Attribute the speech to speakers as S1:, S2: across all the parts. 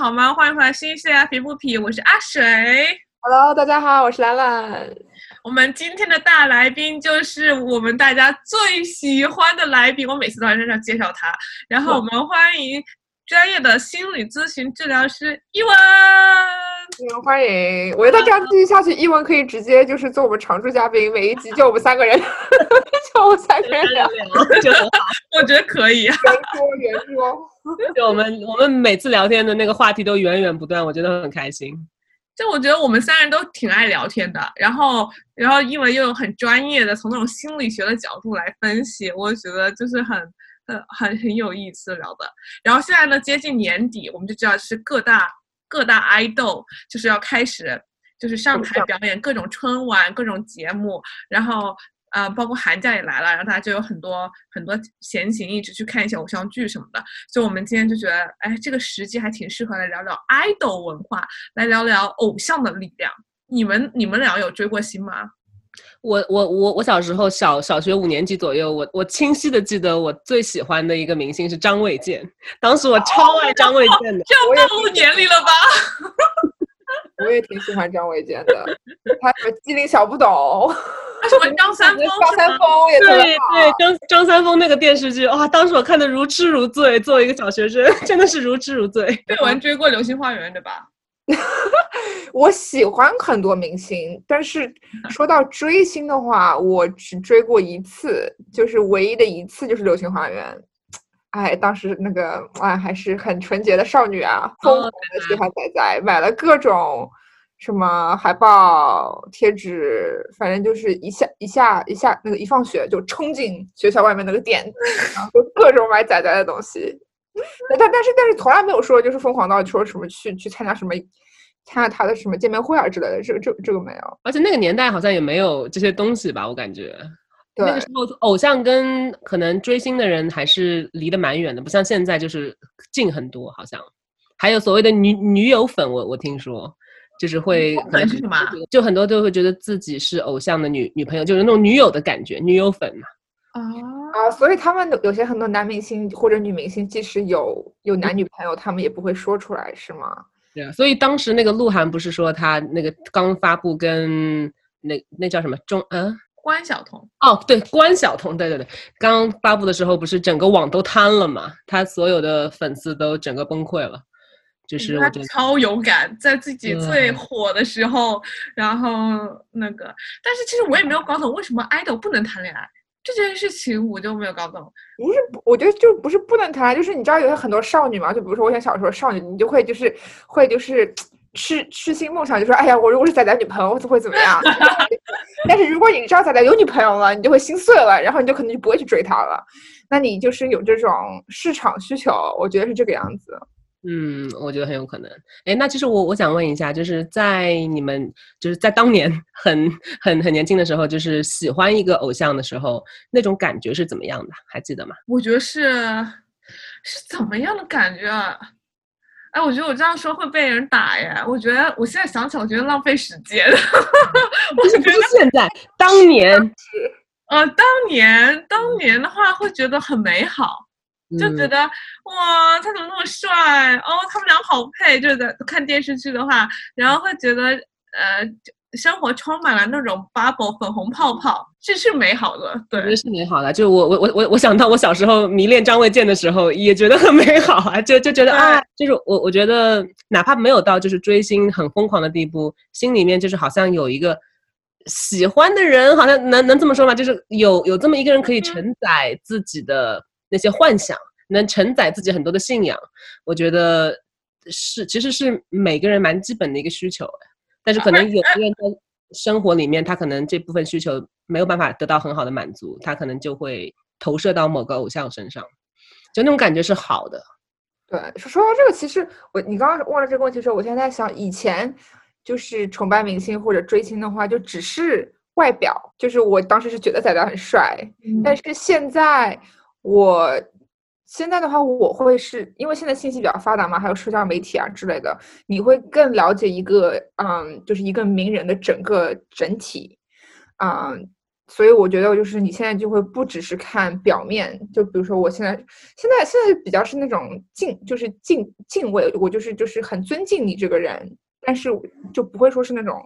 S1: 好吗？欢迎回来新一期的皮不皮，我是阿水。
S2: Hello，大家好，我是兰兰。
S1: 我们今天的大来宾就是我们大家最喜欢的来宾，我每次都在这样介绍他。然后我们欢迎专业的心理咨询治疗师伊文。
S2: 嗯，欢迎！我觉得这样继续下去，一文可以直接就是做我们常驻嘉宾，每一集就我们三个人，就我们三个人聊，
S3: 就很好。
S1: 我觉得可以。
S2: 圆桌圆桌。
S3: 就我们我们每次聊天的那个话题都源源不断，我觉得很开心。
S1: 就我觉得我们三人都挺爱聊天的，然后然后因为又有很专业的从那种心理学的角度来分析，我觉得就是很很很很有意思聊的。然后现在呢，接近年底，我们就知道是各大各大爱豆就是要开始就是上台表演各种春晚、各种节目，然后呃，包括寒假也来了，然后大家就有很多很多闲情逸致去看一些偶像剧什么的。所以我们今天就觉得，哎，这个时机还挺适合来聊聊爱豆文化，来聊聊偶像的力量。你们你们俩有追过星吗？
S3: 我我我我小时候小小学五年级左右，我我清晰的记得我最喜欢的一个明星是张卫健，当时我超爱张卫健的。
S1: 这样暴露年龄了吧？
S2: 我也挺喜欢张卫健的，他什么机灵小不懂，
S1: 什么张三丰？
S2: 张三丰也特
S3: 对
S2: 别好。
S3: 对，张张三丰那个电视剧，哇，当时我看的如痴如醉，作为一个小学生，真的是如痴如醉。
S1: 对，文追过《流星花园》对吧？
S2: 我喜欢很多明星，但是 说到追星的话，我只追过一次，就是唯一的一次，就是《流星花园》。哎，当时那个哎还是很纯洁的少女啊，疯狂的喜欢仔仔，买了各种什么海报、贴纸，反正就是一下一下一下那个一放学就冲进学校外面那个店，然后就各种买仔仔的东西。但但但是但是从来没有说就是疯狂到说什么去去参加什么参加他的什么见面会啊之类的，这这这个没有。
S3: 而且那个年代好像也没有这些东西吧，我感觉。
S2: 对
S3: 那个时候，偶像跟可能追星的人还是离得蛮远的，不像现在就是近很多，好像。还有所谓的女女友粉，我我听说，就是会可能
S1: 粉是什么啊
S3: 就很多都会觉得自己是偶像的女女朋友，就是那种女友的感觉，女友粉嘛。
S1: 啊，
S2: 啊，所以他们的有些很多男明星或者女明星，即使有有男女朋友，他们也不会说出来，是吗？
S3: 对啊，所以当时那个鹿晗不是说他那个刚发布跟那那叫什么中嗯。
S1: 关晓彤。
S3: 哦，对，关晓彤，对对对，刚发布的时候不是整个网都瘫了嘛？他所有的粉丝都整个崩溃了，就是我
S1: 他
S3: 觉得
S1: 超勇敢，在自己最火的时候，然后那个，但是其实我也没有搞懂为什么 idol 不能谈恋爱这件事情，我就没有搞懂。
S2: 不是，我觉得就不是不能谈，就是你知道有很多少女嘛，就比如说我以前小时候少女，你就会就是会就是痴痴心梦想，就说哎呀，我如果是仔仔女朋友会怎么样？但是如果你知道仔仔有女朋友了，你就会心碎了，然后你就可能就不会去追他了。那你就是有这种市场需求，我觉得是这个样子。
S3: 嗯，我觉得很有可能。哎，那其实我我想问一下，就是在你们就是在当年 很很很年轻的时候，就是喜欢一个偶像的时候，那种感觉是怎么样的？还记得吗？
S1: 我觉得是是怎么样的感觉啊？哎，我觉得我这样说会被人打耶。我觉得我现在想起来，我觉得浪费时间。
S3: 不是不是现在，当年
S1: 呃，当年当年的话，会觉得很美好，就觉
S3: 嗯
S1: 得、哇，他怎么那么帅？哦，他们俩好配。就是在看电视剧的话，然后会觉得呃，生活充满了那种 bubble 粉红泡泡，这是美好的。对
S3: 我觉得，是美好的，就我我我我我想到我小时候迷恋张卫健的时候，也觉得很 美好啊，就就觉得啊，就是我我觉得哪怕没有到就是追星很疯狂的地步，心里面就是好像有一个喜欢的人，好像能能这么说吗？就是有有这么一个人可以承载自己的那些幻想，能承载自己很多的信仰，我觉得是其实是每个人蛮基本的一个需求，但是可能有的人在生活里面，他可能这部分需求没有办法得到很好的满足，他可能就会投射到某个偶像身上，就那种感觉是好的。
S2: 对，说说到这个，其实我你刚刚问了这个问题的时候，我现在在想，以前就是崇拜明星或者追星的话，就只是外表，就是我当时是觉得仔仔很帅，但是现在我现在的话，我会是因为现在信息比较发达嘛，还有社交媒体啊之类的，你会更了解一个嗯，就是一个名人的整个整体，嗯。所以我觉得就是你现在就会不只是看表面，就比如说我现在现在现在比较是那种敬，就是敬敬畏，我就是就是很尊敬你这个人，但是就不会说是那种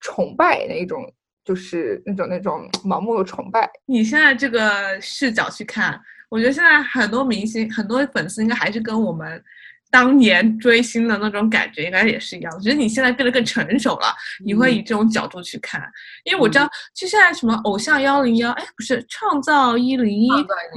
S2: 崇拜那一种，就是那种那种盲目的崇拜。
S1: 你现在这个视角去看，我觉得现在很多明星、很多粉丝应该还是跟我们。当年追星的那种感觉应该也是一样，只是你现在变得更成熟了，你会以这种角度去看。因为我知道，就现在什么偶像幺零幺，哎，不是创造一零一，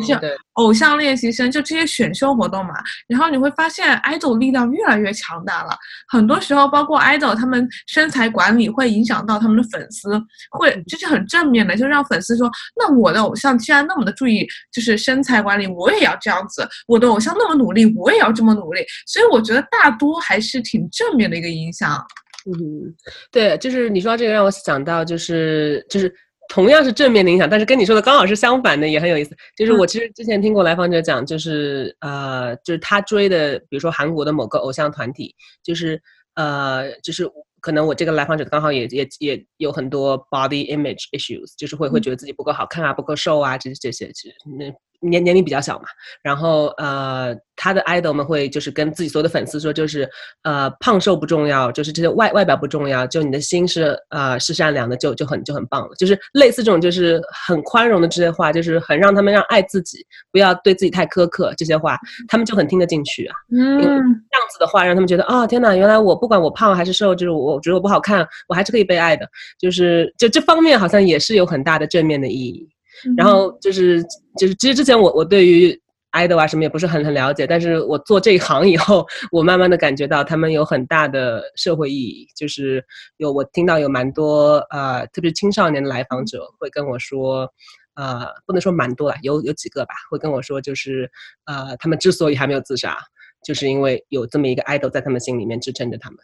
S1: 是偶像练习生，就这些选秀活动嘛。然后你会发现，idol 力量越来越强大了。很多时候，包括 idol 他们身材管理会影响到他们的粉丝，会这是很正面的，就让粉丝说，那我的偶像既然那么的注意，就是身材管理，我也要这样子。我的偶像那么努力，我也要这么努力。所以我觉得大多还是挺正面的一个影响。
S3: 嗯，对，就是你说这个让我想到，就是就是同样是正面的影响，但是跟你说的刚好是相反的，也很有意思。就是我其实之前听过来访者讲，就是呃，就是他追的，比如说韩国的某个偶像团体，就是呃，就是可能我这个来访者刚好也也也有很多 body image issues，就是会会觉得自己不够好看啊，不够瘦啊，这这些其实那。年年龄比较小嘛，然后呃，他的 idol 们会就是跟自己所有的粉丝说，就是呃，胖瘦不重要，就是这些外外表不重要，就你的心是呃是善良的，就就很就很棒了。就是类似这种就是很宽容的这些话，就是很让他们让爱自己，不要对自己太苛刻这些话，他们就很听得进去啊。嗯，这样子的话让他们觉得啊，天哪，原来我不管我胖还是瘦，就是我觉得我不好看，我还是可以被爱的。就是就这方面好像也是有很大的正面的意义。然后就是就是，其实之前我我对于 idol 啊什么也不是很很了解，但是我做这一行以后，我慢慢的感觉到他们有很大的社会意义。就是有我听到有蛮多呃，特别是青少年的来访者会跟我说，呃，不能说蛮多啊，有有几个吧，会跟我说，就是呃，他们之所以还没有自杀，就是因为有这么一个 idol 在他们心里面支撑着他们。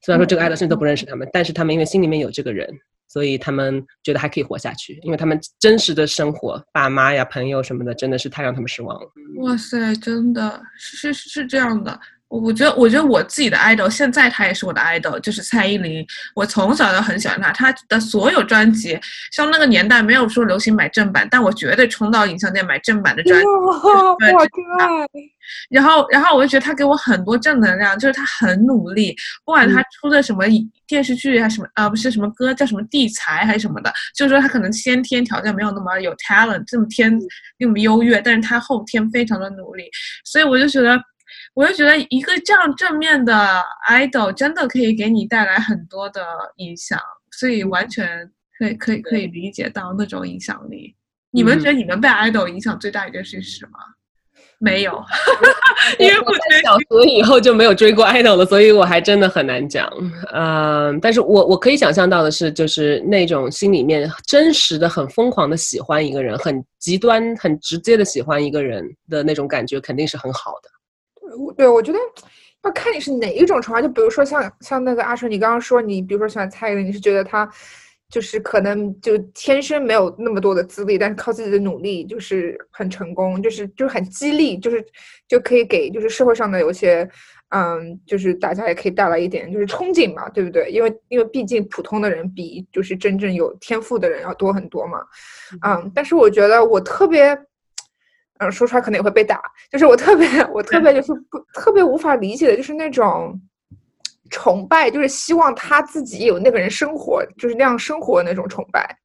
S3: 虽然说这个 idol 甚至都不认识他们，但是他们因为心里面有这个人。所以他们觉得还可以活下去，因为他们真实的生活，爸妈呀、朋友什么的，真的是太让他们失望了。
S1: 哇塞，真的是是是这样的。我觉得，我觉得我自己的 idol，现在他也是我的 idol，就是蔡依林。我从小就很喜欢她，她的所有专辑，像那个年代没有说流行买正版，但我绝对冲到影像店买正版的专辑。
S2: 哇，真
S1: 然后，然后我就觉得他给我很多正能量，就是他很努力，不管他出的什么电视剧还是什么，啊，不是什么歌，叫什么地才还是什么的，就是说他可能先天条件没有那么有 talent，这么天那么优越，但是他后天非常的努力，所以我就觉得。我就觉得一个这样正面的 idol 真的可以给你带来很多的影响，所以完全可以可以可以理解到那种影响力。你们觉得你们被 idol 影响最大一件事是什么？没有，因为
S3: 我在小学以后就没有追过 idol 了，所以我还真的很难讲。嗯，但是我我可以想象到的是，就是那种心里面真实的、很疯狂的喜欢一个人，很极端、很直接的喜欢一个人的那种感觉，肯定是很好的。
S2: 对，我觉得要看你是哪一种崇拜。就比如说像像那个阿春，你刚刚说你，比如说喜欢蔡依林，你是觉得她就是可能就天生没有那么多的资历，但是靠自己的努力就是很成功，就是就是很激励，就是就可以给就是社会上的有些嗯，就是大家也可以带来一点就是憧憬嘛，对不对？因为因为毕竟普通的人比就是真正有天赋的人要多很多嘛。嗯，但是我觉得我特别。嗯，说出来可能也会被打。就是我特别，我特别就是不特别无法理解的，就是那种崇拜，就是希望他自己有那个人生活，就是那样生活那种崇拜。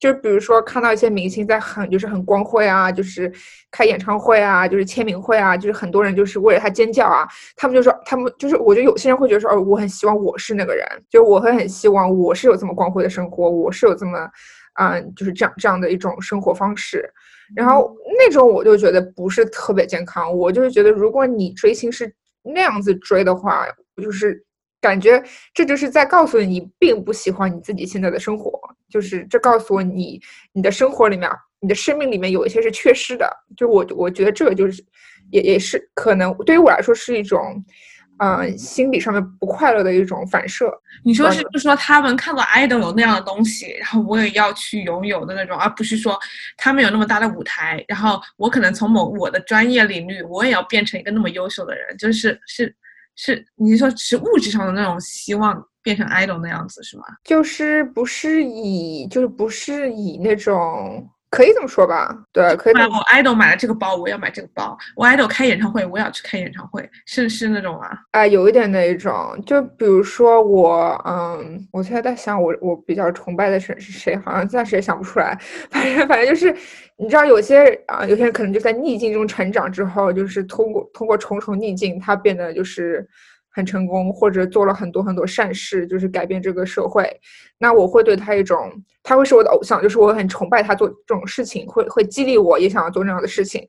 S2: 就是比如说看到一些明星在很就是很光辉啊，就是开演唱会啊，就是签名会啊，就是很多人就是为了他尖叫啊。他们就说，他们就是我觉得有些人会觉得说，哦，我很希望我是那个人，就我会很希望我是有这么光辉的生活，我是有这么，嗯，就是这样这样的一种生活方式。然后那种我就觉得不是特别健康，我就是觉得如果你追星是那样子追的话，就是感觉这就是在告诉你并不喜欢你自己现在的生活，就是这告诉我你你的生活里面，你的生命里面有一些是缺失的，就我我觉得这个就是也也是可能对于我来说是一种。嗯，心理上面不快乐的一种反射。
S1: 你说是，就说他们看到 idol 有那样的东西，然后我也要去拥有的那种，而不是说他们有那么大的舞台，然后我可能从某我的专业领域，我也要变成一个那么优秀的人，就是是是，你说是物质上的那种希望变成 idol 那样子是吗？
S2: 就是不是以就是不是以那种。可以这么说吧，对，可以。
S1: 我 idol 买了这个包，我要买这个包。我 idol 开演唱会，我要去开演唱会，是是那种啊？
S2: 啊，有一点那一种。就比如说我，嗯，我现在在想，我我比较崇拜的是是谁？好像暂时也想不出来。反正反正就是，你知道，有些啊，有些人可能就在逆境中成长之后，就是通过通过重重逆境，他变得就是。很成功，或者做了很多很多善事，就是改变这个社会。那我会对他一种，他会是我的偶像，就是我很崇拜他做这种事情，会会激励我也想要做那样的事情。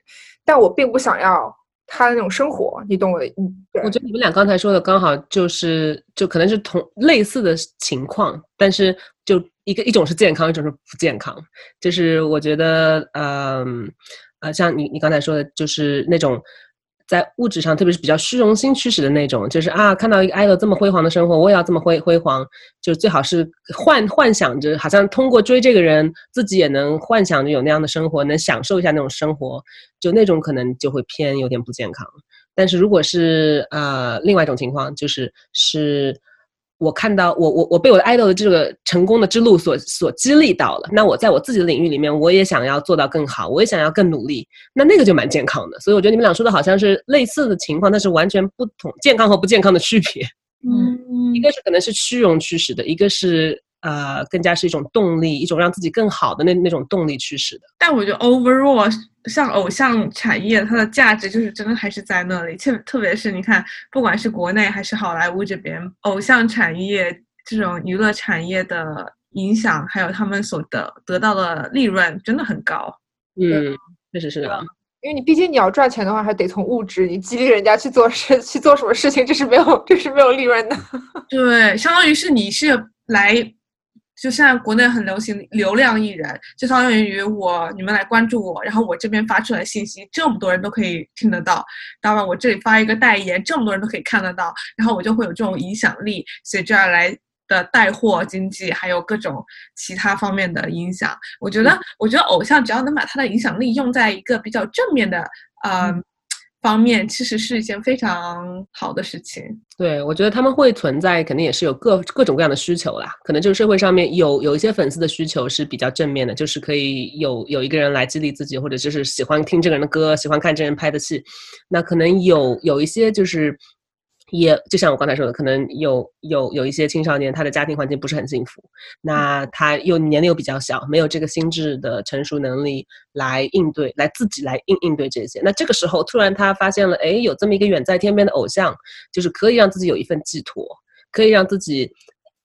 S2: 但我并不想要他的那种生活，你懂我的？嗯，
S3: 我觉得你们俩刚才说的刚好就是，就可能是同类似的情况，但是就一个一种是健康，一种是不健康。就是我觉得，嗯，呃，像你你刚才说的，就是那种。在物质上，特别是比较虚荣心驱使的那种，就是啊，看到一个 idol 这么辉煌的生活，我也要这么辉辉煌，就最好是幻幻想着，好像通过追这个人，自己也能幻想着有那样的生活，能享受一下那种生活，就那种可能就会偏有点不健康。但是如果是呃另外一种情况，就是是。我看到我我我被我的 idol 的这个成功的之路所所激励到了，那我在我自己的领域里面，我也想要做到更好，我也想要更努力，那那个就蛮健康的。所以我觉得你们俩说的好像是类似的情况，但是完全不同健康和不健康的区别。
S1: 嗯，
S3: 一个是可能是虚荣驱使的，一个是呃更加是一种动力，一种让自己更好的那那种动力驱使的。
S1: 但我觉得 overall。像偶像产业，它的价值就是真的还是在那里。特特别是你看，不管是国内还是好莱坞这边，偶像产业这种娱乐产业的影响，还有他们所得得到的利润，真的很高。
S3: 嗯，确实是的。
S2: 因为你毕竟你要赚钱的话，还得从物质，你激励人家去做事，去做什么事情，这是没有，这是没有利润的。
S1: 对，相当于是你是来。就现在国内很流行流量艺人，就相当于我你们来关注我，然后我这边发出来信息，这么多人都可以听得到，当然我这里发一个代言，这么多人都可以看得到，然后我就会有这种影响力，随之而来的带货经济，还有各种其他方面的影响。我觉得，我觉得偶像只要能把他的影响力用在一个比较正面的，呃。方面其实是一件非常好的事情。
S3: 对，我觉得他们会存在，肯定也是有各各种各样的需求啦。可能就是社会上面有有一些粉丝的需求是比较正面的，就是可以有有一个人来激励自己，或者就是喜欢听这个人的歌，喜欢看这人拍的戏。那可能有有一些就是。也就像我刚才说的，可能有有有一些青少年，他的家庭环境不是很幸福，那他又年龄又比较小，没有这个心智的成熟能力来应对，来自己来应应对这些。那这个时候突然他发现了，哎，有这么一个远在天边的偶像，就是可以让自己有一份寄托，可以让自己，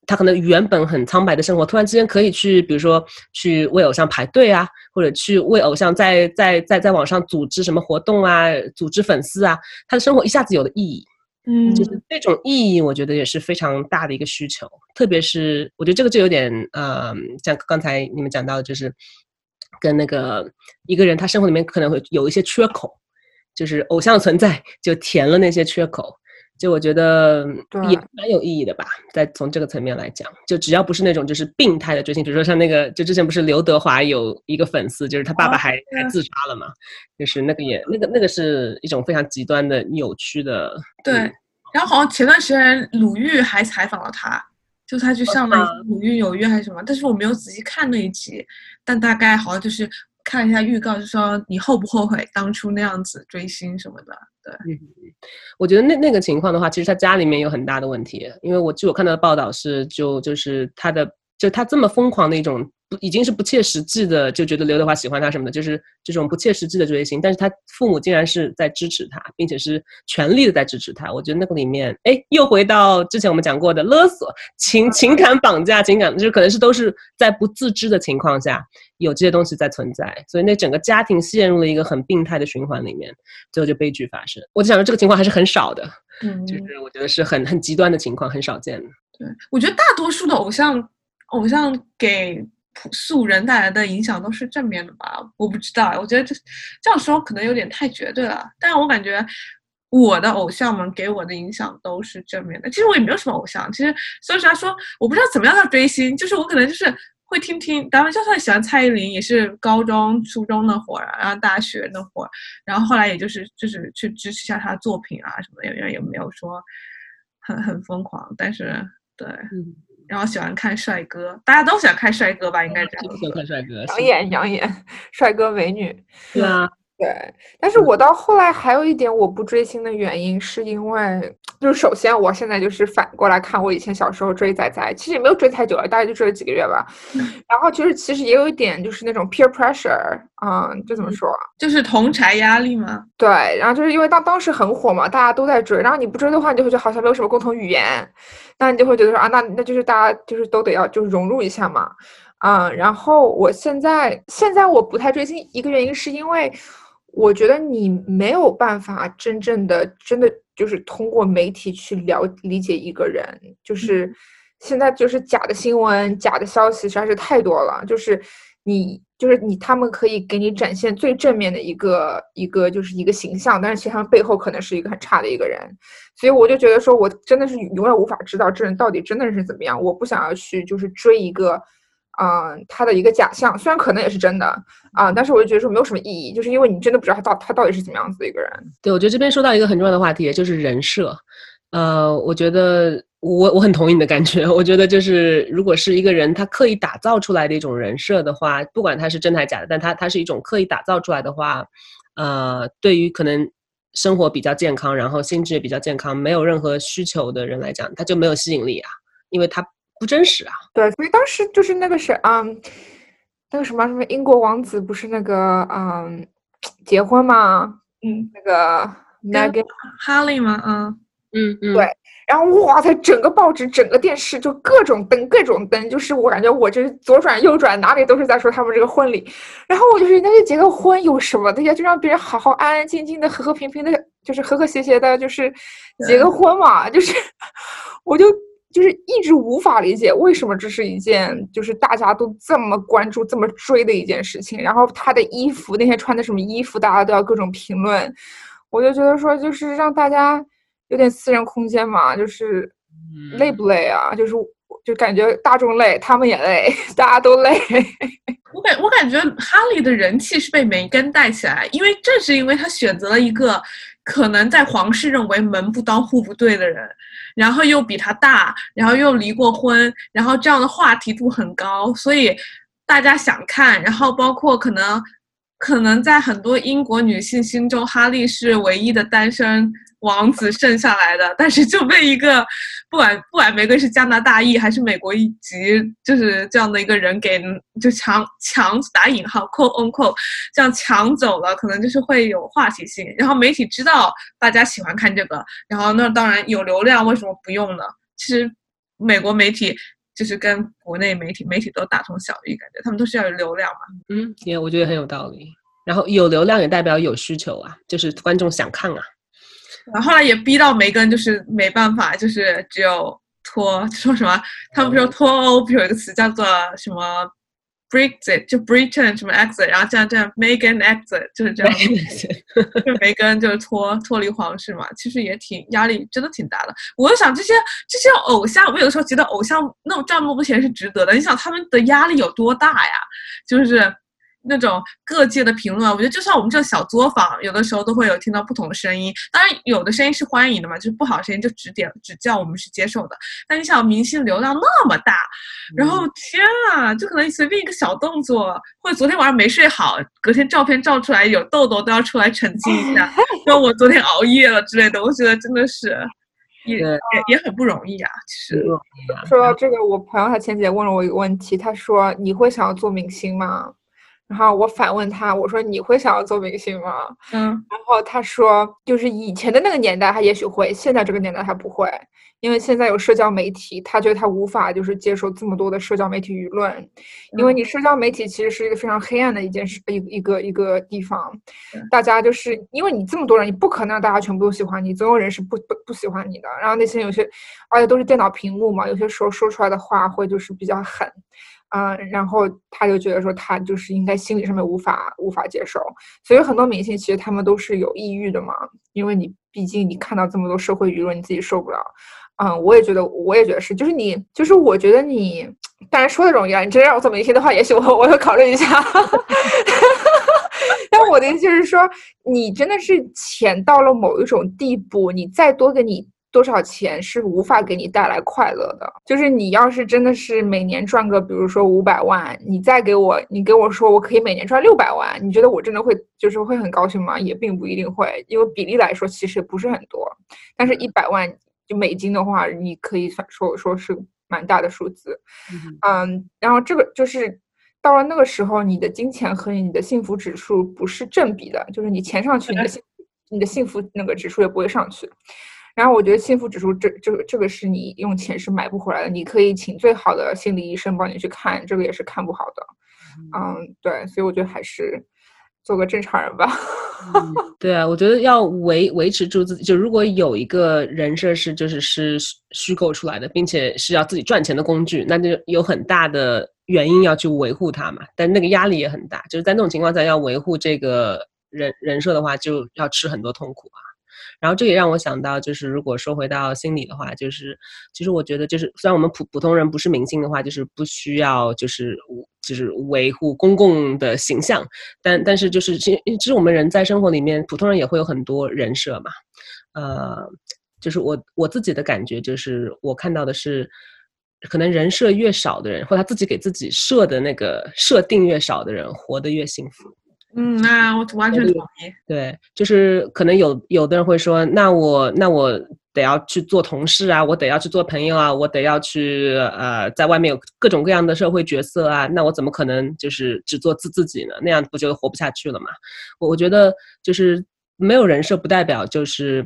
S3: 他可能原本很苍白的生活，突然之间可以去，比如说去为偶像排队啊，或者去为偶像在在在在网上组织什么活动啊，组织粉丝啊，他的生活一下子有了意义。
S1: 嗯，
S3: 就是这种意义，我觉得也是非常大的一个需求。特别是我觉得这个就有点，呃，像刚才你们讲到的，就是跟那个一个人他生活里面可能会有一些缺口，就是偶像存在就填了那些缺口。就我觉得也蛮有意义的吧，在从这个层面来讲，就只要不是那种就是病态的追星，比如说像那个，就之前不是刘德华有一个粉丝，就是他爸爸还还自杀了嘛，就是那个也那个那个是一种非常极端的扭曲的。
S1: 对，然后好像前段时间鲁豫还采访了他，就他去上了鲁豫有约还是什么，但是我没有仔细看那一集，但大概好像就是看一下预告，就说你后不后悔当初那样子追星什么的。
S3: 对，我觉得那那个情况的话，其实他家里面有很大的问题，因为我据我看到的报道是，就就是他的，就他这么疯狂的一种。不已经是不切实际的，就觉得刘德华喜欢他什么的，就是这种不切实际的追星。但是他父母竟然是在支持他，并且是全力的在支持他。我觉得那个里面，哎，又回到之前我们讲过的勒索、情情感绑架、情感，就是可能是都是在不自知的情况下有这些东西在存在。所以那整个家庭陷入了一个很病态的循环里面，最后就悲剧发生。我就想说，这个情况还是很少的，
S1: 嗯，
S3: 就是我觉得是很很极端的情况，很少见的。
S1: 对，我觉得大多数的偶像，偶像给。素人带来的影响都是正面的吧？我不知道，我觉得这这样说可能有点太绝对了。但是我感觉我的偶像们给我的影响都是正面的。其实我也没有什么偶像，其实说实话说，我不知道怎么样叫追星，就是我可能就是会听听，当然就算喜欢蔡依林，也是高中、初中那会儿，然后大学那会儿，然后后来也就是就是去支持一下她的作品啊什么的，也也没有说很很疯狂，但是。对，
S3: 嗯，
S1: 然后喜欢看帅哥，大家都喜欢看帅哥吧？应该这样。
S3: 喜欢看帅哥，
S2: 养眼养眼，帅哥美女。
S3: 对啊，
S2: 对，但是我到后来还有一点我不追星的原因，是因为就是首先我现在就是反过来看我以前小时候追仔仔，其实也没有追太久了，大概就追了几个月吧。然后就是其实也有一点就是那种 peer pressure，嗯，这怎么说？
S1: 就是同柴压力吗？
S2: 对，然后就是因为当当时很火嘛，大家都在追，然后你不追的话，你就会觉得好像没有什么共同语言，那你就会觉得说啊，那那就是大家就是都得要就是融入一下嘛，嗯，然后我现在现在我不太追星，一个原因是因为我觉得你没有办法真正的真的就是通过媒体去了理解一个人，就是现在就是假的新闻、假的消息实在是太多了，就是你就是你他们可以给你展现最正面的一个一个就是一个形象，但是其实他们背后可能是一个很差的一个人，所以我就觉得说我真的是永远无法知道这人到底真的是怎么样，我不想要去就是追一个。嗯，他的一个假象，虽然可能也是真的啊，但是我就觉得说没有什么意义，就是因为你真的不知道他到他到底是怎么样子的一个人。
S3: 对，我觉得这边说到一个很重要的话题，就是人设。呃，我觉得我我很同意你的感觉。我觉得就是如果是一个人他刻意打造出来的一种人设的话，不管他是真的还是假的，但他他是一种刻意打造出来的话，呃，对于可能生活比较健康，然后心智也比较健康，没有任何需求的人来讲，他就没有吸引力啊，因为他不真实啊。
S2: 对，所以当时就是那个是嗯，那个什么什么英国王子不是那个嗯结婚吗？
S1: 嗯，
S2: 那个 Meghan
S1: 哈利吗？嗯，
S3: 嗯嗯，
S2: 对然后哇塞，整个报纸、整个电视就各种登、各种登，就是我感觉我这左转右转哪里都是在说他们这个婚礼。然后我就是那就结个婚有什么的呀？就让别人好好安安静静的、和和平平的，就是和和谐谐的，就是结个婚嘛。就是 我就就是一直无法理解为什么这是一件就是大家都这么关注、这么追的一件事情。然后他的衣服那天穿的什么衣服，大家都要各种评论。我就觉得说，就是让大家有点私人空间嘛，就是累不累啊？就是就感觉大众累，他们也累，大家都累。
S1: 我感我感觉哈利的人气是被梅根带起来，因为正是因为他选择了一个可能在皇室认为门不当户不对的人，然后又比他大，然后又离过婚，然后这样的话题度很高，所以大家想看，然后包括可能可能在很多英国女性心中，哈利是唯一的单身王子剩下来的，但是就被一个不管不管玫瑰是加拿大裔还是美国裔籍，就是这样的一个人给就抢抢打引号 quote on quote 这样抢走了，可能就是会有话题性，然后媒体知道大家喜欢看这个，然后那当然有流量，为什么不用呢？其实美国媒体就是跟国内媒体媒体都大同小异，感觉他们都是要有流量嘛。
S3: 嗯，也我觉得很有道理。然后有流量也代表有需求啊，就是观众想看啊。
S1: 然后后来也逼到梅根，就是没办法，就是只有脱 说什么，他们不是说脱欧，不是有一个词叫做什么 Brexit，就 Britain 什么 exit，然后这样这样 Megan exit 就是这样，就梅根就是脱脱离皇室嘛，其实也挺压力，真的挺大的。我就想这些这些偶像，我有的时候觉得偶像那种赚那么多钱是值得的，你想他们的压力有多大呀？就是。那种各界的评论啊，我觉得就像我们这小作坊，有的时候都会有听到不同的声音。当然，有的声音是欢迎的嘛，就是不好的声音就指点指教，我们是接受的。但你想，明星流量那么大，然后天啊，就可能随便一个小动作，或者昨天晚上没睡好，隔天照片照出来有痘痘都要出来澄清一下，说我昨天熬夜了之类的。我觉得真的是也也也很不容易啊，其实。
S2: 说到这个，我朋友他前几天问了我一个问题，他说：“你会想要做明星吗？”然后我反问他，我说：“你会想要做明星吗？”
S1: 嗯，
S2: 然后他说：“就是以前的那个年代，他也许会，现在这个年代他不会，因为现在有社交媒体，他觉得他无法就是接受这么多的社交媒体舆论，因为你社交媒体其实是一个非常黑暗的一件事，一一个一个地方，大家就是因为你这么多人，你不可能让大家全部都喜欢你，总有人是不不不喜欢你的。然后那些有些，而且都是电脑屏幕嘛，有些时候说出来的话会就是比较狠。”嗯，然后他就觉得说他就是应该心理上面无法无法接受，所以很多明星其实他们都是有抑郁的嘛，因为你毕竟你看到这么多社会舆论，你自己受不了。嗯，我也觉得，我也觉得是，就是你，就是我觉得你，当然说的容易啊，你真让我做明星的话，也许我我会考虑一下。但我的意思就是说，你真的是浅到了某一种地步，你再多给你多少钱是无法给你带来快乐的。就是你要是真的是每年赚个，比如说五百万，你再给我，你给我说我可以每年赚六百万，你觉得我真的会就是会很高兴吗？也并不一定会，因为比例来说其实不是很多。但是一百万就美金的话，你可以算说说是蛮大的数字。嗯，然后这个就是到了那个时候，你的金钱和你的幸福指数不是正比的，就是你钱上去，你的幸你的幸福那个指数也不会上去。然后我觉得幸福指数这这个这个是你用钱是买不回来的。你可以请最好的心理医生帮你去看，这个也是看不好的。嗯，对，所以我觉得还是做个正常人吧。
S3: 对啊，我觉得要维维持住自己。就如果有一个人设是就是是虚构出来的，并且是要自己赚钱的工具，那就有很大的原因要去维护它嘛。但那个压力也很大，就是在那种情况下要维护这个人人设的话，就要吃很多痛苦啊。然后这也让我想到，就是如果说回到心理的话，就是其实我觉得，就是虽然我们普普通人不是明星的话，就是不需要就是就是维护公共的形象，但但是就是其实其实我们人在生活里面，普通人也会有很多人设嘛，呃，就是我我自己的感觉就是我看到的是，可能人设越少的人，或他自己给自己设的那个设定越少的人，活得越幸福。
S1: 嗯，那我完全同意。
S3: 对，就是可能有有的人会说，那我那我得要去做同事啊，我得要去做朋友啊，我得要去呃，在外面有各种各样的社会角色啊，那我怎么可能就是只做自自己呢？那样不就活不下去了嘛？我我觉得就是没有人设，不代表就是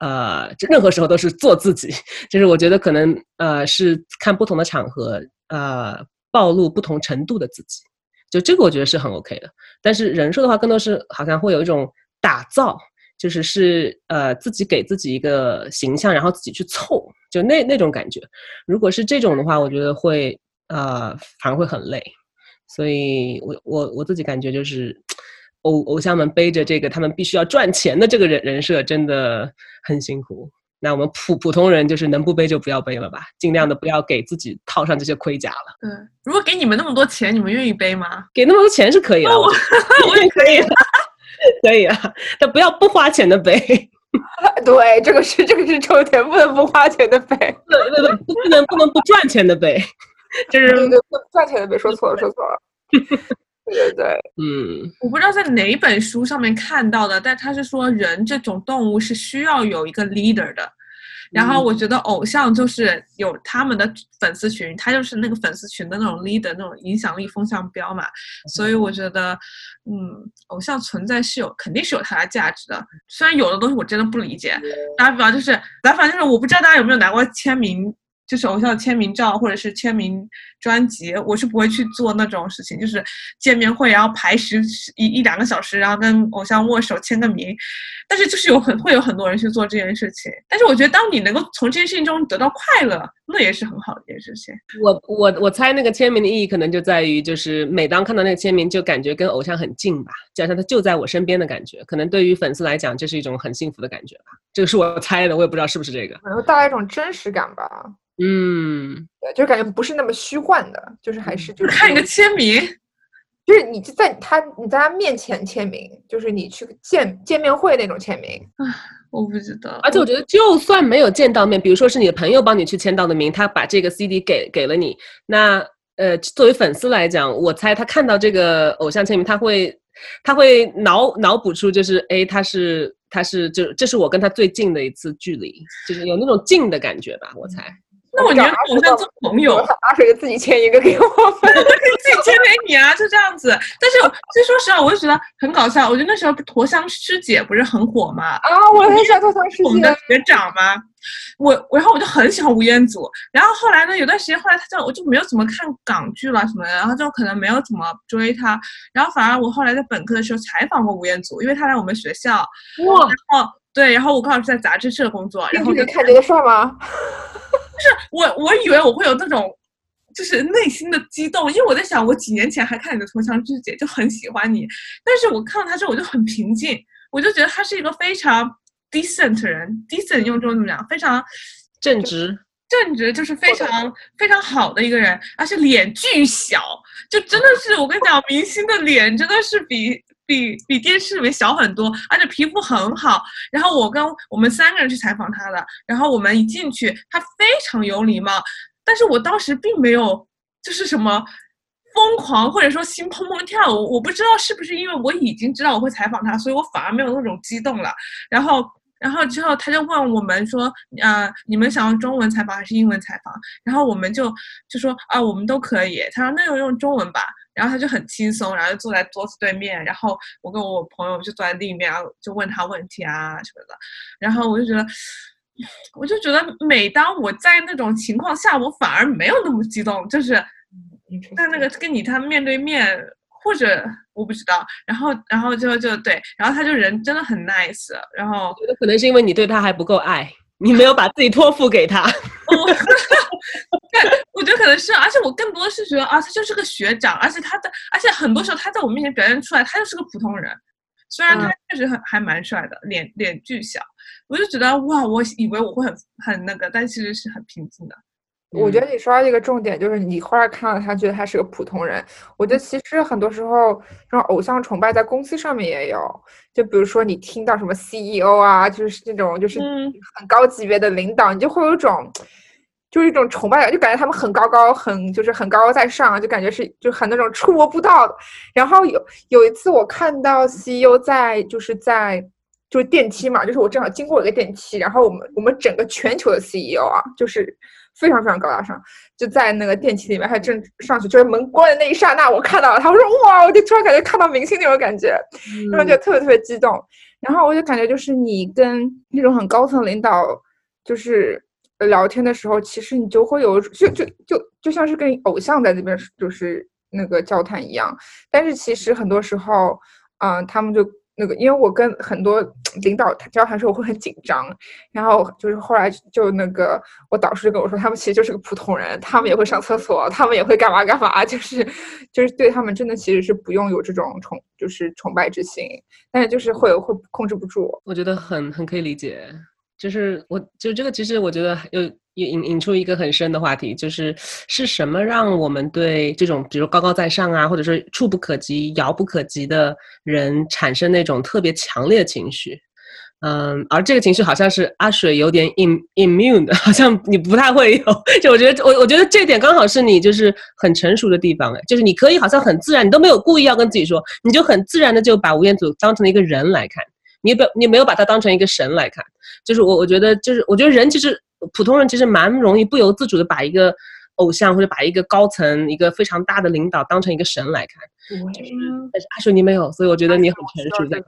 S3: 呃，任何时候都是做自己。就是我觉得可能呃，是看不同的场合呃，暴露不同程度的自己。就这个我觉得是很 OK 的，但是人设的话，更多是好像会有一种打造，就是是呃自己给自己一个形象，然后自己去凑，就那那种感觉。如果是这种的话，我觉得会呃反而会很累。所以我我我自己感觉就是偶偶像们背着这个他们必须要赚钱的这个人人设，真的很辛苦。那我们普普通人就是能不背就不要背了吧，尽量的不要给自己套上这些盔甲了。
S1: 对，如果给你们那么多钱，你们愿意背吗？
S3: 给那么多钱是可以的，我我也可以，可以啊，但不要不花钱的背。
S2: 对，这个是这个是重点，不能不花钱的背。
S3: 对对对，不能不能不赚钱的背，就是
S2: 对对，不赚钱的背，说错了说错了。对对对，
S3: 嗯，
S1: 我不知道在哪本书上面看到的，但他是说人这种动物是需要有一个 leader 的。然后我觉得偶像就是有他们的粉丝群，他就是那个粉丝群的那种 leader，那种影响力风向标嘛。所以我觉得，嗯，偶像存在是有肯定是有它的价值的。虽然有的东西我真的不理解，打比方就是，打比方就是我不知道大家有没有拿过签名。就是偶像的签名照或者是签名专辑，我是不会去做那种事情。就是见面会，然后排十一一两个小时，然后跟偶像握手签个名。但是就是有很会有很多人去做这件事情。但是我觉得，当你能够从这件事情中得到快乐，那也是很好的一件事情。
S3: 我我我猜那个签名的意义可能就在于，就是每当看到那个签名，就感觉跟偶像很近吧，就好像他就在我身边的感觉。可能对于粉丝来讲，这是一种很幸福的感觉吧。这个是我猜的，我也不知道是不是这个。
S2: 然后带来一种真实感吧。
S3: 嗯，
S2: 对，就感觉不是那么虚幻的，就是还是就是
S1: 看一个签名，
S2: 就是你就在他你在他面前签名，就是你去见见面会那种签名。
S1: 啊，我不知道。
S3: 而且我觉得，就算没有见到面，比如说是你的朋友帮你去签到的名，他把这个 CD 给给了你，那呃，作为粉丝来讲，我猜他看到这个偶像签名，他会他会脑脑补出就是，哎，他是他是就这是我跟他最近的一次距离，就是有那种近的感觉吧，我猜。
S1: 那我觉得我像做朋友，
S2: 阿水自己签一个给我，我
S1: 可以自己签给你啊，就这样子。但是其实说实话，我就觉得很搞笑。我觉得那时候驼香师姐不是很火吗？
S2: 啊，我很喜欢驼香师姐，
S1: 我们的学长吗？我，然后我就很喜欢吴彦祖。然后后来呢，有段时间后来他就我就没有怎么看港剧了什么的，然后就可能没有怎么追他。然后反而我后来在本科的时候采访过吴彦祖，因为他来我们学校。
S2: 哇！
S1: 然后对，然后我刚好是在杂志社工作，然后
S2: 你看觉得帅吗？
S1: 就是我，我以为我会有那种，就是内心的激动，因为我在想，我几年前还看你的《同乡之姐》，就很喜欢你，但是我看到他之后，我就很平静，我就觉得他是一个非常 decent 人，decent 用中文怎么讲？非常
S3: 正直，
S1: 正直就是非常非常好的一个人，而且脸巨小，就真的是我跟你讲，明星的脸真的是比比比电视里面小很多，而且皮肤很好。然后我跟我们三个人去采访他的，然后我们一进去，他非常有礼貌，但是我当时并没有就是什么疯狂或者说心砰砰跳，我我不知道是不是因为我已经知道我会采访他，所以我反而没有那种激动了。然后。然后之后他就问我们说，呃，你们想用中文采访还是英文采访？然后我们就就说啊，我们都可以。他说那就用中文吧。然后他就很轻松，然后就坐在桌子对面。然后我跟我朋友就坐在另一面，就问他问题啊什么的。然后我就觉得，我就觉得每当我在那种情况下，我反而没有那么激动，就是在那个跟你他面对面。或者我不知道，然后然后就就对，然后他就人真的很 nice，然后
S3: 觉得可能是因为你对他还不够爱，你没有把自己托付给他。
S1: 对，我觉得可能是，而且我更多的是觉得啊，他就是个学长，而且他的，而且很多时候他在我面前表现出来，他就是个普通人，虽然他确实很还蛮帅的，脸脸巨小，我就觉得哇，我以为我会很很那个，但其实是很平静的。
S2: 我觉得你说到一个重点，就是你后来看到他，觉得他是个普通人。我觉得其实很多时候，这种偶像崇拜在公司上面也有。就比如说你听到什么 CEO 啊，就是那种就是很高级别的领导，你就会有一种，就是一种崇拜感，就感觉他们很高高，很就是很高高在上，就感觉是就很那种触摸不到的。然后有有一次我看到 CEO 在就是在就是电梯嘛，就是我正好经过一个电梯，然后我们我们整个全球的 CEO 啊，就是。非常非常高大上，就在那个电梯里面，还正上去，就是门关的那一刹那，我看到了他，我说哇，我就突然感觉看到明星那种感觉，然后就特别特别激动，然后我就感觉就是你跟那种很高层领导就是聊天的时候，其实你就会有就就就就像是跟偶像在那边就是那个交谈一样，但是其实很多时候，嗯，他们就。那个，因为我跟很多领导交谈时候会很紧张，然后就是后来就那个我导师就跟我说，他们其实就是个普通人，他们也会上厕所，他们也会干嘛干嘛，就是就是对他们真的其实是不用有这种崇就是崇拜之心，但是就是会会控制不住。
S3: 我觉得很很可以理解，就是我就这个其实我觉得有。引引出一个很深的话题，就是是什么让我们对这种比如高高在上啊，或者是触不可及、遥不可及的人产生那种特别强烈的情绪？嗯，而这个情绪好像是阿水有点 im immune 的，好像你不太会有。就我觉得，我我觉得这点刚好是你就是很成熟的地方，哎，就是你可以好像很自然，你都没有故意要跟自己说，你就很自然的就把吴彦祖当成了一个人来看，你不你没有把他当成一个神来看。就是我我觉得就是我觉得人其实。普通人其实蛮容易不由自主的把一个偶像或者把一个高层、一个非常大的领导当成一个神来看。但是阿水你没有，所以我觉得你很成熟。在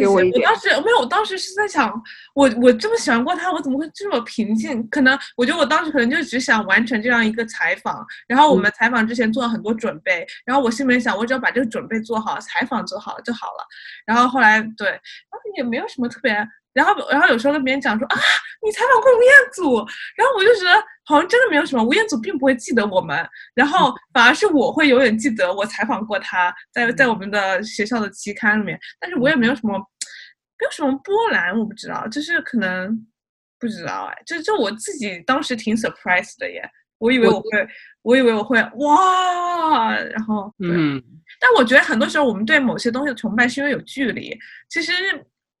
S2: 给我一
S1: 点。我当时没有，我当时是在想，我我这么喜欢过他，我怎么会这么平静？可能我觉得我当时可能就只想完成这样一个采访，然后我们采访之前做了很多准备，然后我心里面想，我只要把这个准备做好，采访做好就好了。然后后来对，当时也没有什么特别。然后，然后有时候跟别人讲说啊，你采访过吴彦祖，然后我就觉得好像真的没有什么，吴彦祖并不会记得我们，然后反而是我会永远记得我采访过他，在在我们的学校的期刊里面，但是我也没有什么，没有什么波澜，我不知道，就是可能不知道哎，就就我自己当时挺 surprise 的耶，我以为我会，我以为我会哇，然后嗯，但我觉得很多时候我们对某些东西的崇拜是因为有距离，其实。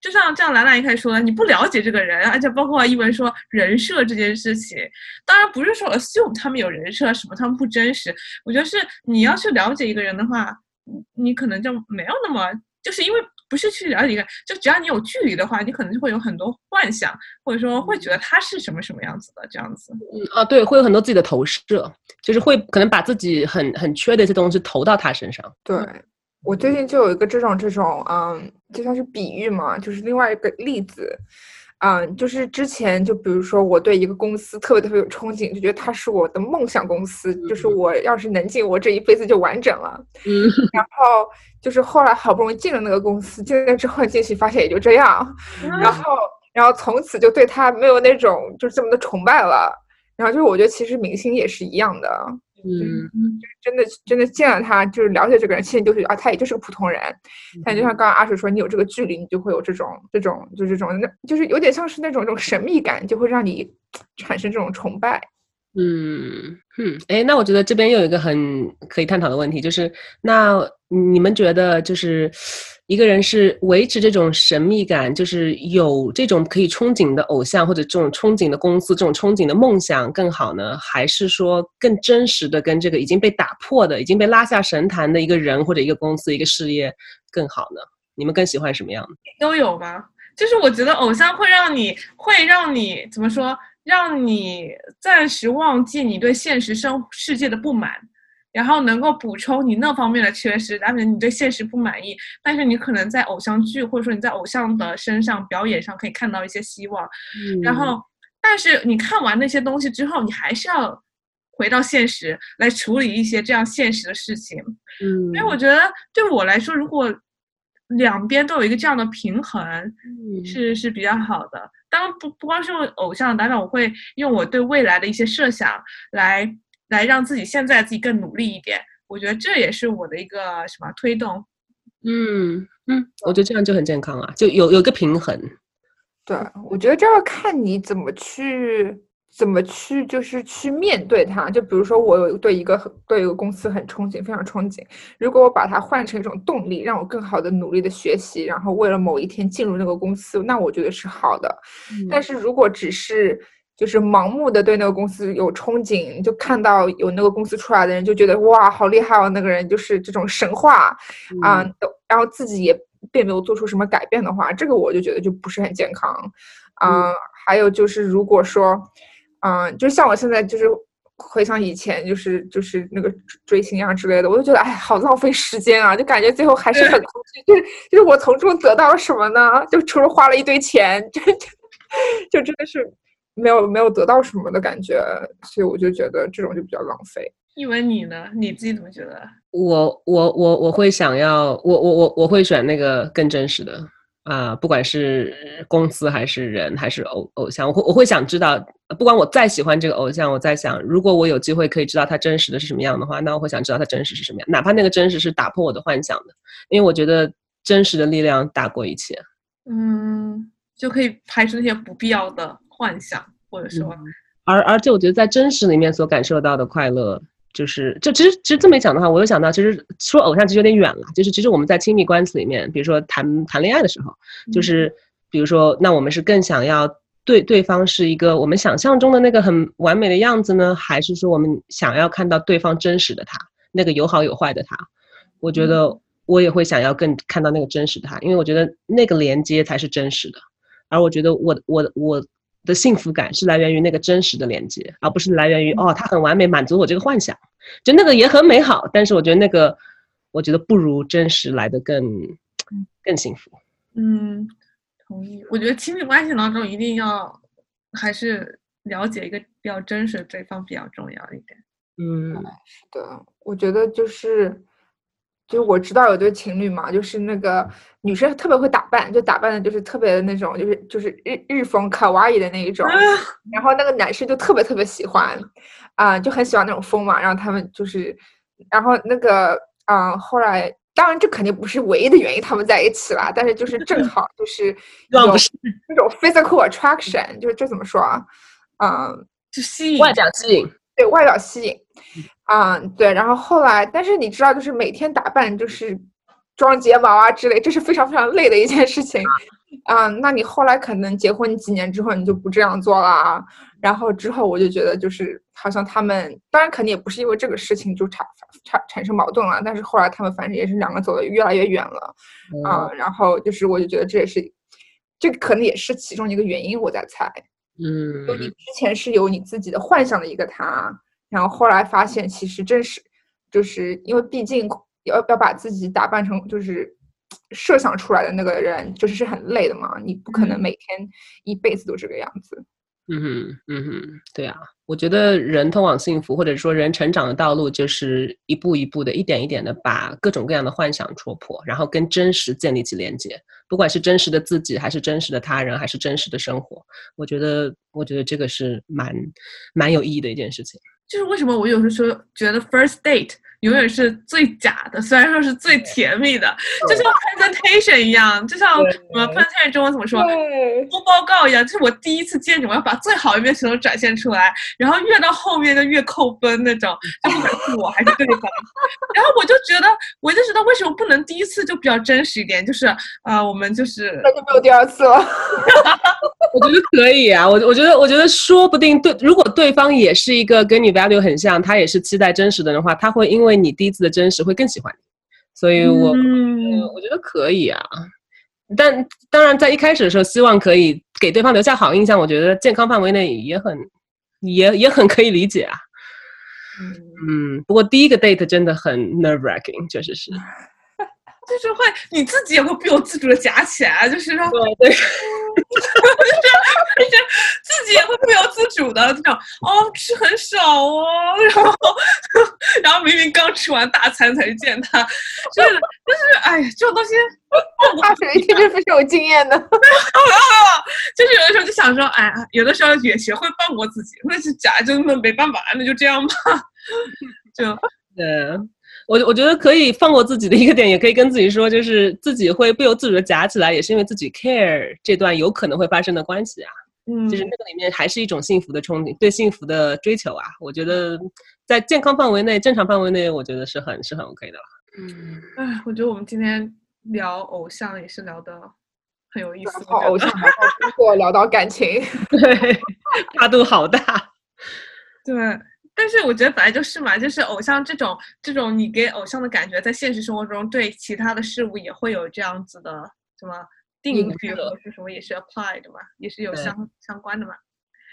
S1: 就像这样，兰兰一开始说的，你不了解这个人，而且包括一文说人设这件事情，当然不是说 assume 他们有人设什么，他们不真实。我觉得是你要去了解一个人的话，你可能就没有那么，就是因为不是去了解一个，就只要你有距离的话，你可能就会有很多幻想，或者说会觉得他是什么什么样子的这样子。
S3: 嗯啊，对，会有很多自己的投射，就是会可能把自己很很缺的一些东西投到他身上。
S2: 对。我最近就有一个这种这种，嗯，就像是比喻嘛，就是另外一个例子，嗯，就是之前就比如说我对一个公司特别特别有憧憬，就觉得它是我的梦想公司，就是我要是能进，我这一辈子就完整了。嗯，然后就是后来好不容易进了那个公司，进了之后进去发现也就这样，然后然后从此就对他没有那种就是这么的崇拜了。然后就是我觉得其实明星也是一样的。嗯，就是真的真的见了他，就是了解这个人，心里就是啊，他也就是个普通人。但就像刚刚阿水说，你有这个距离，你就会有这种这种就这种，那就是有点像是那种一种神秘感，就会让你产生这种崇拜。
S3: 嗯哼，哎，那我觉得这边又有一个很可以探讨的问题，就是那你们觉得就是一个人是维持这种神秘感，就是有这种可以憧憬的偶像或者这种憧憬的公司、这种憧憬的梦想更好呢，还是说更真实的跟这个已经被打破的、已经被拉下神坛的一个人或者一个公司、一个事业更好呢？你们更喜欢什么样的？
S1: 都有吗？就是我觉得偶像会让你，会让你怎么说？让你暂时忘记你对现实生世界的不满。然后能够补充你那方面的缺失，当然你对现实不满意，但是你可能在偶像剧或者说你在偶像的身上表演上可以看到一些希望。然后，但是你看完那些东西之后，你还是要回到现实来处理一些这样现实的事情。
S3: 嗯，
S1: 因为我觉得对我来说，如果两边都有一个这样的平衡，是是比较好的。当然不不光是用偶像，当然我会用我对未来的一些设想来。来让自己现在自己更努力一点，我觉得这也是我的一个什么推动。
S3: 嗯嗯，我觉得这样就很健康啊，就有有个平衡。
S2: 对，我觉得这要看你怎么去怎么去，就是去面对它。就比如说，我有对一个对一个公司很憧憬，非常憧憬。如果我把它换成一种动力，让我更好的努力的学习，然后为了某一天进入那个公司，那我觉得是好的。但是如果只是就是盲目的对那个公司有憧憬，就看到有那个公司出来的人，就觉得哇，好厉害哦！那个人就是这种神话啊，然后自己也并没有做出什么改变的话，这个我就觉得就不是很健康啊。还有就是，如果说，嗯，就像我现在就是回想以前，就是就是那个追星啊之类的，我就觉得哎，好浪费时间啊，就感觉最后还是很空虚。就是就是我从中得到了什么呢？就除了花了一堆钱，就就真的是。没有没有得到什么的感觉，所以我就觉得这种就比较浪费。
S1: 一文你呢？你自己怎么觉得？
S3: 我我我我会想要，我我我我会选那个更真实的啊，不管是公司还是人还是偶偶像，我会我会想知道，不管我再喜欢这个偶像，我在想，如果我有机会可以知道他真实的是什么样的话，那我会想知道他真实是什么样，哪怕那个真实是打破我的幻想的，因为我觉得真实的力量大过一切。
S1: 嗯，就可以排除那些不必要的。幻想，或者说，
S3: 而而且我觉得在真实里面所感受到的快乐，就是就其实其实这么一讲的话，我又想到，其实说偶像其实有点远了。就是其实我们在亲密关系里面，比如说谈谈恋爱的时候，就是比如说，那我们是更想要对对方是一个我们想象中的那个很完美的样子呢，还是说我们想要看到对方真实的他，那个有好有坏的他？我觉得我也会想要更看到那个真实的他，因为我觉得那个连接才是真实的。而我觉得我我我。的幸福感是来源于那个真实的连接，而不是来源于哦，他很完美，满足我这个幻想。就那个也很美好，但是我觉得那个，我觉得不如真实来的更更幸福。
S1: 嗯，同意。我觉得亲密关系当中一定要还是了解一个比较真实的对方比较重要一点。
S3: 嗯，
S2: 是的，我觉得就是。就是我知道有对情侣嘛，就是那个女生特别会打扮，就打扮的就是特别的那种，就是就是日日风卡哇伊的那一种，然后那个男生就特别特别喜欢，啊，就很喜欢那种风嘛，然后他们就是，然后那个啊，后来当然这肯定不是唯一的原因，他们在一起了，但是就是正 好就是有那种 physical attraction，就是这怎么说啊？嗯，
S1: 就吸引
S3: 外表吸引，
S2: 对外表吸引。啊，对，然后后来，但是你知道，就是每天打扮，就是装睫毛啊之类，这是非常非常累的一件事情。啊，那你后来可能结婚几年之后，你就不这样做了啊。然后之后，我就觉得，就是好像他们，当然肯定也不是因为这个事情就产产产生矛盾了，但是后来他们反正也是两个走的越来越远了。啊，然后就是我就觉得这也是，这可能也是其中一个原因，我在猜。
S3: 嗯，
S2: 就你之前是有你自己的幻想的一个他。然后后来发现，其实真实，就是因为毕竟要要把自己打扮成就是设想出来的那个人，就是是很累的嘛。你不可能每天一辈子都这个样子。
S3: 嗯哼，嗯哼，对啊。我觉得人通往幸福，或者说人成长的道路，就是一步一步的、一点一点的把各种各样的幻想戳破，然后跟真实建立起连接。不管是真实的自己，还是真实的他人，还是真实的生活，我觉得，我觉得这个是蛮蛮有意义的一件事情。
S1: 就是为什么我有时候说觉得 first date 永远是最假的，虽然说是最甜蜜的，就像 presentation 一样，就像我们 presentation 中文怎么说？
S2: 对，
S1: 做报告一样，就是我第一次见你，我要把最好一面全都展现出来，然后越到后面就越扣分那种，就不管是我还是对方。然后我就觉得，我就觉得为什么不能第一次就比较真实一点？就是呃，我们就是
S2: 那就没有第二次了。
S3: 我觉得可以啊，我我觉得我觉得说不定对，如果对方也是一个跟你 value 很像，他也是期待真实的人的话，他会因为你第一次的真实会更喜欢你，所以我、
S1: 嗯
S3: 呃我觉得可以啊。但当然，在一开始的时候，希望可以给对方留下好印象，我觉得健康范围内也很也也很可以理解啊。嗯，不过第一个 date 真的很 nerve wracking，确实是。
S1: 就是会你自己也会不由自主的夹起来，就是说
S3: 对
S1: 己也会不由自主的这种。哦吃很少哦，然后然后明明刚吃完大餐才见他，就是就是哎这种东西，
S2: 大水一听就非常有经验的。
S1: 就是有的时候就想说哎呀，有的时候也学会放过自己，那是假就那没办法，那就这样吧，就
S3: 对，我我觉得可以放过自己的一个点，也可以跟自己说，就是自己会不由自主的夹起来，也是因为自己 care 这段有可能会发生的关系啊。
S1: 嗯
S3: 就是那个里面还是一种幸福的憧憬，对幸福的追求啊。我觉得在健康范围内、正常范围内，我觉得是很是很 OK 的了。
S2: 嗯，
S1: 哎，我觉得我们今天聊偶像也是聊的很有意思，
S2: 从偶像聊到工作，聊到感情。
S3: 对，跨度好大。
S1: 对，但是我觉得本来就是嘛，就是偶像这种这种你给偶像的感觉，在现实生活中对其他的事物也会有这样子的什么定
S3: 影
S1: 语
S3: 射
S1: 或者是什么也是 apply 的嘛，也是有相相关的嘛。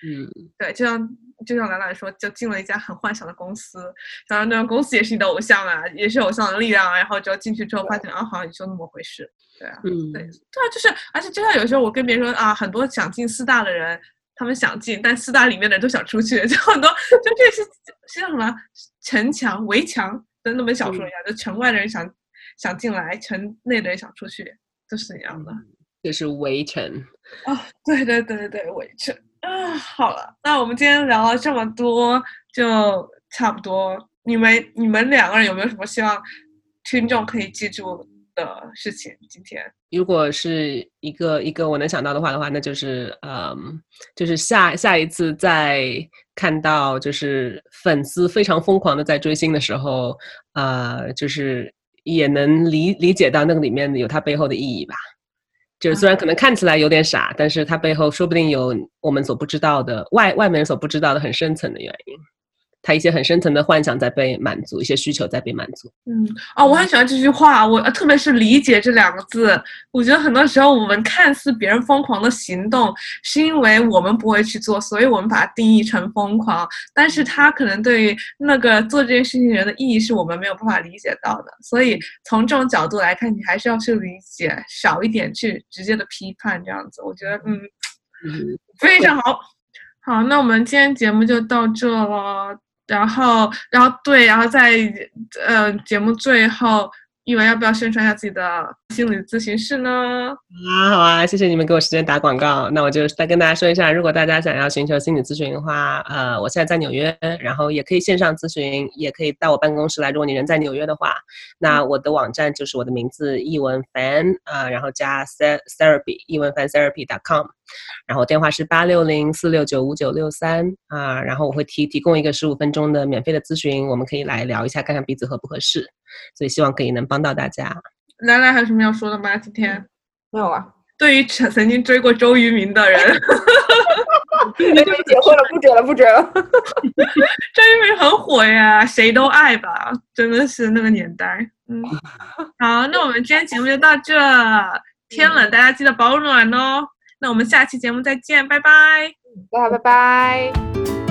S3: 嗯，
S1: 对，就像就像兰兰说，就进了一家很幻想的公司，然后那个公司也是你的偶像啊，也是偶像的力量啊，然后就进去之后发现啊，好像也就那么回事。对啊，
S3: 嗯，
S1: 对对啊，就是，而且就像有时候我跟别人说啊，很多想进四大的人，他们想进，但四大里面的人都想出去，就很多，就这是是叫什么城墙、围墙的那本小说一样，就城外的人想想进来，城内的人想出去，都是一样的。
S3: 就是围城。
S1: 啊，对对对对对，围城啊，好了，那我们今天聊了这么多，就差不多。你们你们两个人有没有什么希望听众可以记住的事情？今天
S3: 如果是一个一个我能想到的话的话，那就是嗯，就是下下一次再看到就是粉丝非常疯狂的在追星的时候，呃，就是也能理理解到那个里面有它背后的意义吧。就是虽然可能看起来有点傻，但是它背后说不定有我们所不知道的外外面人所不知道的很深层的原因。他一些很深层的幻想在被满足，一些需求在被满足。
S1: 嗯，哦，我很喜欢这句话，我呃特别是“理解”这两个字，我觉得很多时候我们看似别人疯狂的行动，是因为我们不会去做，所以我们把它定义成疯狂。但是他可能对于那个做这件事情的人的意义，是我们没有办法理解到的。所以从这种角度来看，你还是要去理解，少一点去直接的批判，这样子，我觉得嗯，
S3: 嗯，
S1: 非常好。好，那我们今天节目就到这了。然后，然后对，然后在呃节目最后，一文要不要宣传一下自己的心理咨询室呢？
S3: 啊，好啊，谢谢你们给我时间打广告。那我就再跟大家说一下，如果大家想要寻求心理咨询的话，呃，我现在在纽约，然后也可以线上咨询，也可以到我办公室来。如果你人在纽约的话，那我的网站就是我的名字一文凡啊、然后加 therapy 一文凡 therapy.com，然后电话是八六零四六九五九六三啊，然后我会提提供一个十五分钟的免费的咨询，我们可以来聊一下，看看彼此合不合适。所以希望可以能帮到大家。
S1: 兰兰还有什么要说的吗？今天
S2: 没有啊，
S1: 对于曾曾经追过周渝民的人，
S2: 没 没结婚了，不追了，不追了。
S1: 周渝民很火呀，谁都爱吧，真的是那个年代。嗯，好，那我们今天节目就到这，天冷大家记得保暖哦。那我们下期节目再见，拜拜。
S2: 大家拜拜。